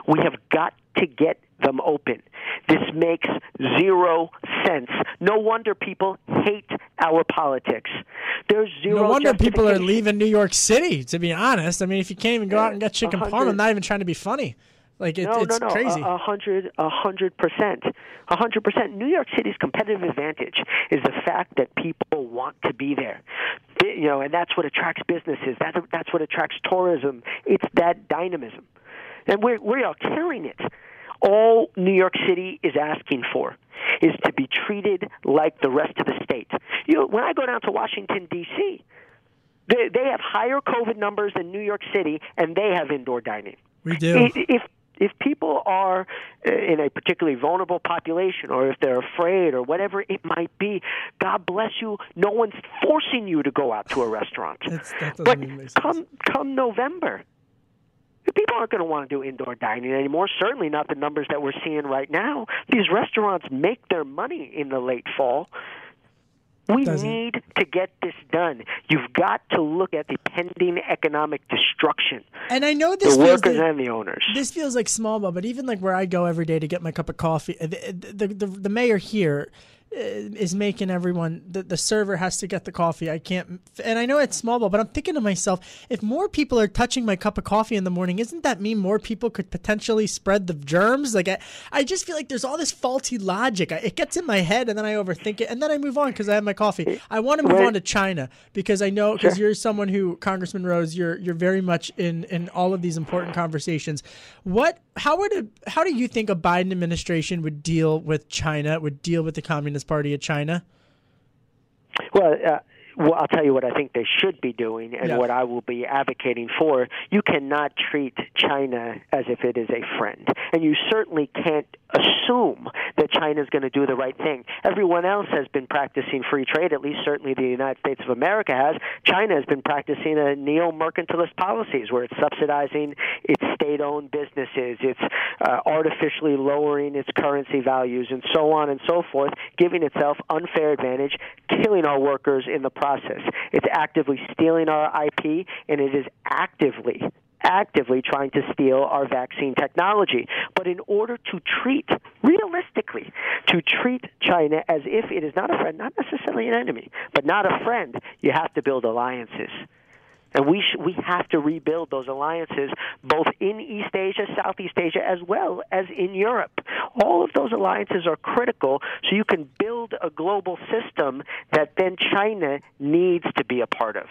We have got to get them open. This makes zero sense. No wonder people hate our politics. There's zero. No wonder people are leaving New York City. To be honest, I mean, if you can't even go out and get chicken parm, I'm not even trying to be funny. Like it, no, it's no, no, crazy. A hundred, a hundred percent, a hundred percent. New York City's competitive advantage is the fact that people want to be there. You know, and that's what attracts businesses. That that's what attracts tourism. It's that dynamism, and we're we are killing it. All New York City is asking for is to be treated like the rest of the state. You know, when I go down to Washington D.C. They, they have higher COVID numbers than New York City, and they have indoor dining. We do. If if people are uh, in a particularly vulnerable population, or if they're afraid, or whatever it might be, God bless you. No one's forcing you to go out to a restaurant. but come come November, people aren't going to want to do indoor dining anymore. Certainly not the numbers that we're seeing right now. These restaurants make their money in the late fall. We Doesn't. need to get this done. You've got to look at the pending economic destruction. And I know this the feels workers like- and the owners. This feels like small but even like where I go every day to get my cup of coffee, the the, the, the mayor here Uh, is making everyone the, the server has to get the coffee. I can't, and I know it's small ball, but I'm thinking to myself, if more people are touching my cup of coffee in the morning, isn't that mean more people could potentially spread the germs? Like I, I just feel like there's all this faulty logic. I, it gets in my head, and then I overthink it, and then I move on because I have my coffee. I want to move Wait. on to China because I know because Sure. you're someone who Congressman Rose, you're you're very much in in all of these important conversations. What how would it, how do you think a Biden administration would deal with China? Would deal with the Communist Party of China? Well, uh, well, I'll tell you what I think they should be doing and Yeah. what I will be advocating for. You cannot treat China as if it is a friend. And you certainly can't assume that China is going to do the right thing. Everyone else has been practicing free trade, at least certainly the United States of America has. China has been practicing a neo mercantilist policies where it's subsidizing its state owned businesses, it's uh, artificially lowering its currency values, and so on and so forth, giving itself unfair advantage, killing our workers in the process. It's actively stealing our IP, and it is actively actively trying to steal our vaccine technology. But in order to treat, realistically, to treat China as if it is not a friend, not necessarily an enemy, but not a friend, you have to build alliances. And we sh- we have to rebuild those alliances both in East Asia, Southeast Asia, as well as in Europe. All of those alliances are critical so you can build a global system that then China needs to be a part of.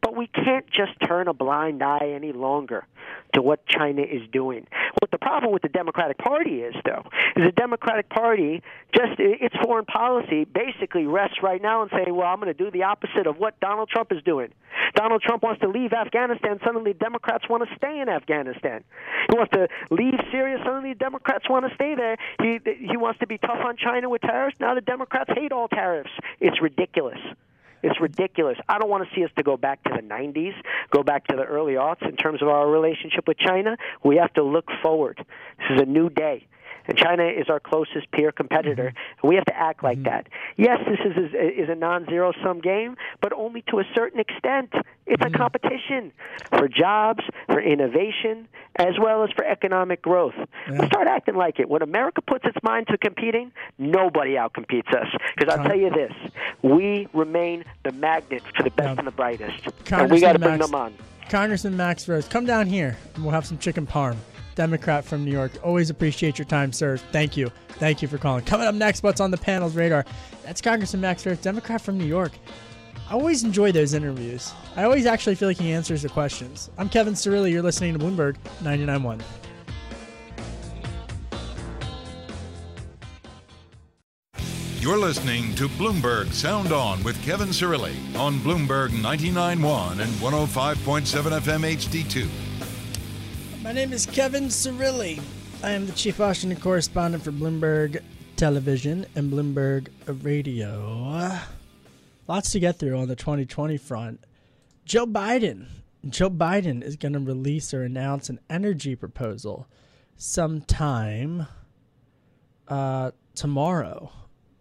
But we can't just turn a blind eye any longer to what China is doing. What the problem with the Democratic Party is, though, is the Democratic Party just its foreign policy basically rests right now and saying, "Well, I'm going to do the opposite of what Donald Trump is doing." Donald Trump wants to leave Afghanistan. Suddenly, Democrats want to stay in Afghanistan. He wants to leave Syria. Suddenly, Democrats want to stay there. He he wants to be tough on China with tariffs. Now the Democrats hate all tariffs. It's ridiculous. It's ridiculous. I don't want to see us to go back to the 90s, go back to the early aughts in terms of our relationship with China. We have to look forward. This is a new day. And China is our closest peer competitor, mm-hmm. and we have to act like mm-hmm. that. Yes, this is is a non-zero sum game, but only to a certain extent. It's a mm-hmm. competition for jobs, for innovation, as well as for economic growth. We start acting like it. When America puts its mind to competing, nobody outcompetes us. Because I'll tell you this: we remain the magnet for the best and the brightest, and we got to bring Max- them on. Congressman Max Rose, come down here and we'll have some chicken parm. Democrat from New York. Always appreciate your time, sir. Thank you. Thank you for calling. Coming up next, what's on the panel's radar? That's Congressman Max Rose, Democrat from New York. I always enjoy those interviews. I always actually feel like he answers the questions. I'm Kevin Cirilli. You're listening to Bloomberg 99.1. You're listening to Bloomberg Sound On with Kevin Cirilli on Bloomberg 99.1 and 105.7 FM HD2. My name is Kevin Cirilli. I am the chief Washington correspondent for Bloomberg Television and Bloomberg Radio. Lots to get through on the 2020 front. Joe Biden. Joe Biden is going to release or announce an energy proposal sometime uh, tomorrow.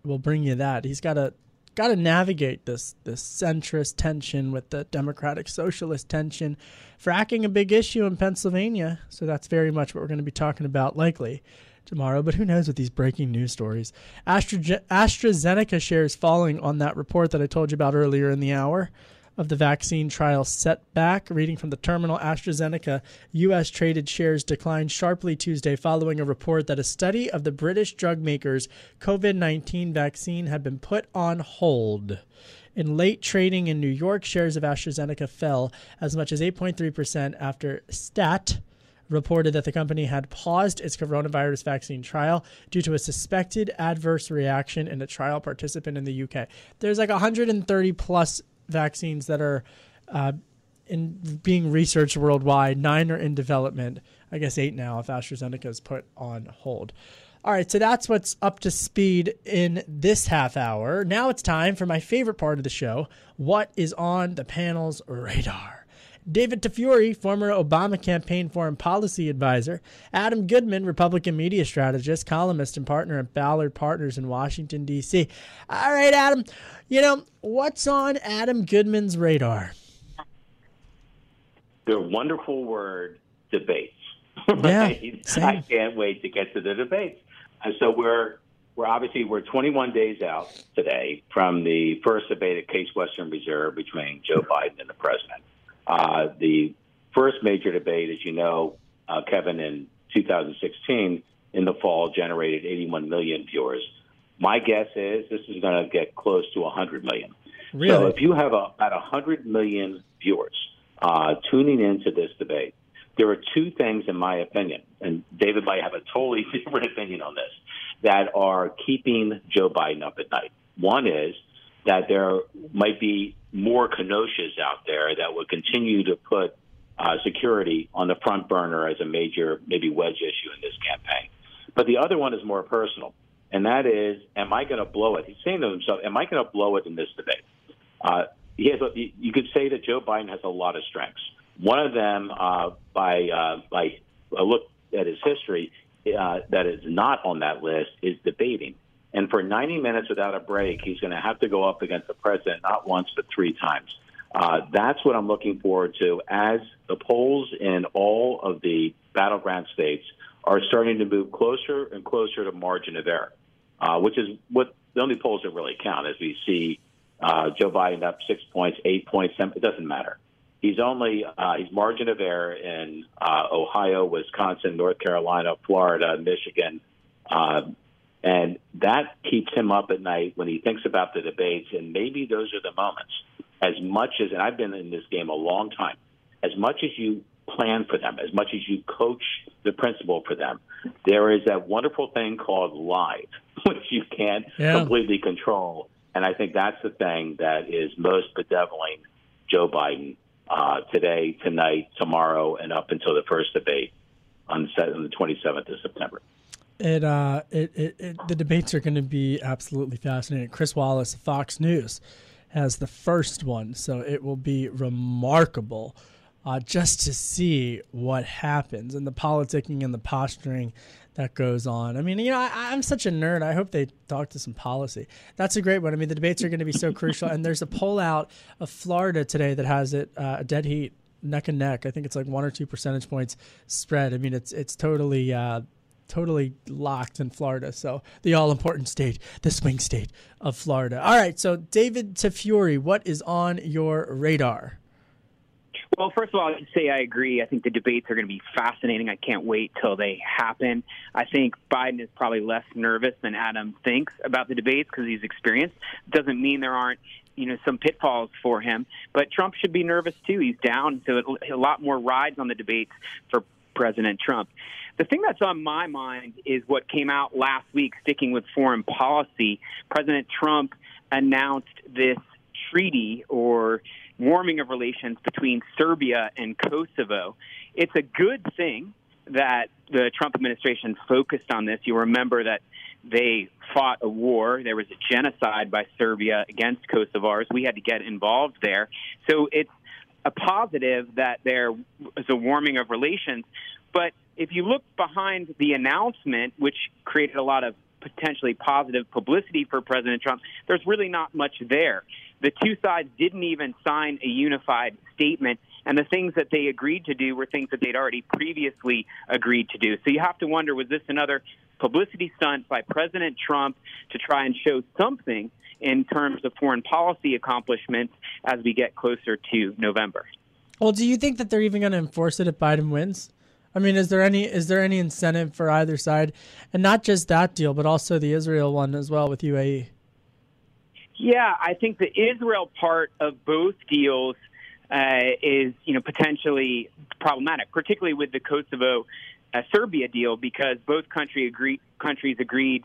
We'll bring you that. He's got to got to navigate this this centrist tension with the Democratic Socialist tension. Fracking a big issue in Pennsylvania, so that's very much what we're going to be talking about likely tomorrow. But who knows with these breaking news stories? Astra, AstraZeneca shares falling on that report that I told you about earlier in the hour. Of the vaccine trial setback. Reading from the terminal, AstraZeneca U.S. traded shares declined sharply Tuesday following a report that a study of the British drug maker's COVID 19 vaccine had been put on hold. In late trading in New York, shares of AstraZeneca fell as much as 8.3% after STAT reported that the company had paused its coronavirus vaccine trial due to a suspected adverse reaction in a trial participant in the UK. There's like 130 plus vaccines that are uh, in being researched worldwide. Nine are in development. I guess eight now if AstraZeneca is put on hold. All right, so that's what's up to speed in this half hour. Now it's time for my favorite part of the show. What is on the panel's radar? David Tafuri, former Obama campaign foreign policy advisor, Adam Goodman, Republican media strategist, columnist, and partner at Ballard Partners in Washington, D.C. All right, Adam, you know, what's on Adam Goodman's radar? The wonderful word debates. Yeah, same. I can't wait to get to the debates. And so we're we're obviously we're 21 days out today from the first debate at Case Western Reserve between Joe Biden and the president. Uh, the first major debate, as you know, uh, Kevin, in 2016 in the fall generated 81 million viewers. My guess is this is going to get close to 100 million. Really? So if you have a, about 100 million viewers uh, tuning into this debate, there are two things, in my opinion, and David might have a totally different opinion on this, that are keeping Joe Biden up at night. One is that there might be more Kenosha's out there that would continue to put uh, security on the front burner as a major, maybe wedge issue in this campaign. But the other one is more personal, and that is, am I going to blow it? He's saying to himself, am I going to blow it in this debate? Uh, he has you could say that Joe Biden has a lot of strengths. One of them, uh, by uh, by a look at his history, uh, that is not on that list is debating. And for 90 minutes without a break, he's going to have to go up against the president not once but three times. Uh, that's what I'm looking forward to as the polls in all of the battleground states are starting to move closer and closer to margin of error, uh, which is what the only polls that really count as we see uh, Joe Biden up six points, eight points. It doesn't matter. He's only uh, he's margin of error in uh, Ohio, Wisconsin, North Carolina, Florida, Michigan, uh, and that keeps him up at night when he thinks about the debates. And maybe those are the moments. As much as, and I've been in this game a long time, as much as you plan for them, as much as you coach the principal for them, there is that wonderful thing called live, which you can't Yeah. completely control. And I think that's the thing that is most bedeviling Joe Biden uh, today, tonight, tomorrow, and up until the first debate on the se- on the 27th of September. It, uh, it, it, it the debates are going to be absolutely fascinating. Chris Wallace, Fox News, has the first one, so it will be remarkable uh, just to see what happens and the politicking and the posturing that goes on. I mean, you know, I, I'm such a nerd. I hope they talk to some policy. That's a great one. I mean, the debates are going to be so crucial. And there's a poll out of Florida today that has it uh, a dead heat, neck and neck. I think it's like one or two percentage points spread. I mean, it's it's totally. Uh, totally locked in Florida. So the all important state, the swing state of Florida. All right. So David Tafuri, what is on your radar? Well, first of all, I'd say I agree. I think the debates are going to be fascinating. I can't wait till they happen. I think Biden is probably less nervous than Adam thinks about the debates because he's experienced. Doesn't mean there aren't you know some pitfalls for him, but Trump should be nervous too. He's down, so a lot more rides on the debates for President Trump. The thing that's on my mind is what came out last week, sticking with foreign policy. President Trump announced this treaty or warming of relations between Serbia and Kosovo. It's a good thing that the Trump administration focused on this. You remember that they fought a war. There was a genocide by Serbia against Kosovars. We had to get involved there. So it's a positive that there is a warming of relations. But if you look behind the announcement, which created a lot of potentially positive publicity for President Trump, there's really not much there. the two sides didn't even sign a unified statement. And the things that they agreed to do were things that they'd already previously agreed to do. So you have to wonder was this another publicity stunt by President Trump to try and show something in terms of foreign policy accomplishments as we get closer to November? Well, do you think that they're even going to enforce it if Biden wins? I mean, is there any is there any incentive for either side, and not just that deal, but also the Israel one as well with UAE? Yeah, I think the Israel part of both deals uh, is you know potentially problematic, particularly with the Kosovo uh, Serbia deal, because both country agree, countries agreed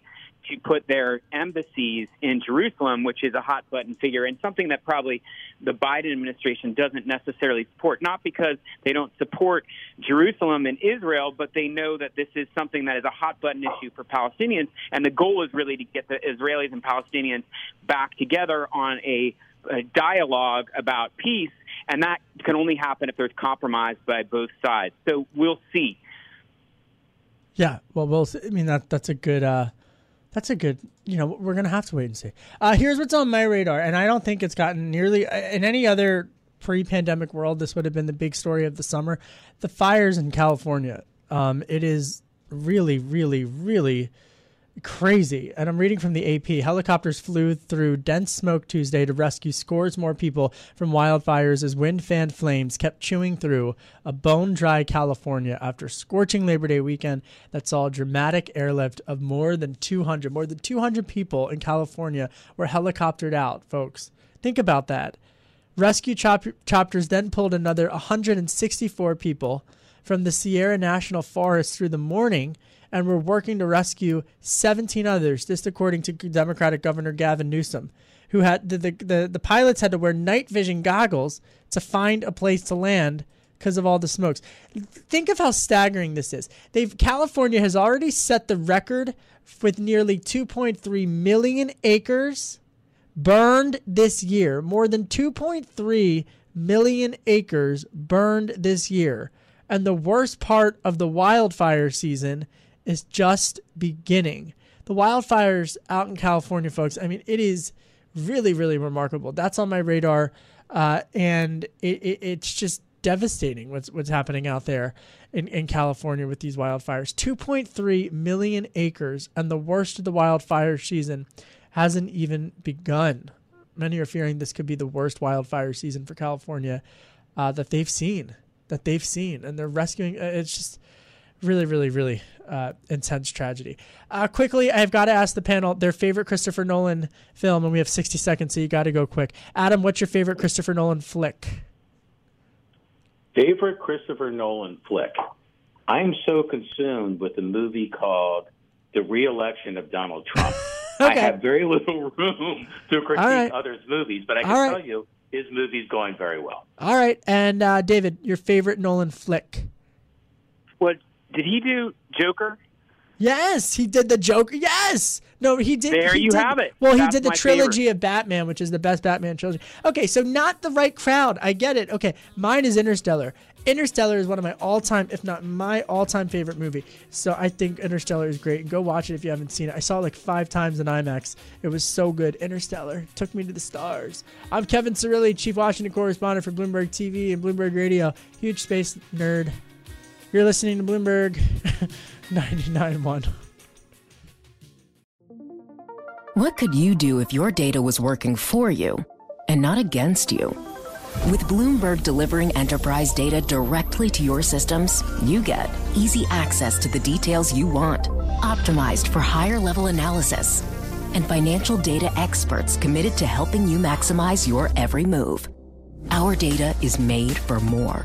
to put their embassies in Jerusalem, which is a hot button figure and something that probably the Biden administration doesn't necessarily support. Not because they don't support Jerusalem and Israel, but they know that this is something that is a hot button issue for Palestinians. And the goal is really to get the Israelis and Palestinians back together on a, a dialogue about peace. And that can only happen if there's compromise by both sides. So we'll see. Yeah, well, we'll. See. I mean, that that's a good. Uh, that's a good, you know, we're going to have to wait and see. Uh, here's what's on my radar, and I don't think it's gotten nearly, uh, in any other pre pandemic world, this would have been the big story of the summer. The fires in California. Um, it is really, really, really crazy. And I'm reading from the AP. Helicopters flew through dense smoke Tuesday to rescue scores more people from wildfires as wind fanned flames kept chewing through a bone dry California after scorching Labor Day weekend that saw a dramatic airlift of more than 200. More than 200 people in California were helicoptered out, folks. Think about that. Rescue chop- chopters then pulled another 164 people from the Sierra National Forest through the morning and were working to rescue 17 others. This, according to Democratic Governor Gavin Newsom, who had the, the, the, the pilots had to wear night vision goggles to find a place to land because of all the smokes. Think of how staggering this is. They've California has already set the record with nearly 2.3 million acres burned this year. More than 2.3 million acres burned this year. And the worst part of the wildfire season is just beginning. The wildfires out in California, folks, I mean, it is really, really remarkable. That's on my radar. Uh, and it, it, it's just devastating what's, what's happening out there in, in California with these wildfires. 2.3 million acres, and the worst of the wildfire season hasn't even begun. Many are fearing this could be the worst wildfire season for California uh, that they've seen. That they've seen, and they're rescuing. Uh, it's just really, really, really uh, intense tragedy. Uh, quickly, I've got to ask the panel their favorite Christopher Nolan film, and we have 60 seconds, so you got to go quick. Adam, what's your favorite Christopher Nolan flick? Favorite Christopher Nolan flick? I'm so consumed with the movie called The Reelection of Donald Trump. okay. I have very little room to critique right. others' movies, but I can right. tell you his movie's going very well. All right. And uh, David, your favorite Nolan flick? What did he do Joker? Yes, he did the Joker. Yes. No, he did. There he you did, have it. Well, That's he did the trilogy favorite. of Batman, which is the best Batman trilogy. Okay, so not the right crowd. I get it. Okay, mine is Interstellar. Interstellar is one of my all-time, if not my all-time favorite movie. So I think Interstellar is great. Go watch it if you haven't seen it. I saw it like five times in IMAX. It was so good. Interstellar took me to the stars. I'm Kevin Cirilli, Chief Washington Correspondent for Bloomberg TV and Bloomberg Radio. Huge space nerd. You're listening to Bloomberg 99.1. What could you do if your data was working for you and not against you? With Bloomberg delivering enterprise data directly to your systems, you get easy access to the details you want, optimized for higher level analysis, and financial data experts committed to helping you maximize your every move. Our data is made for more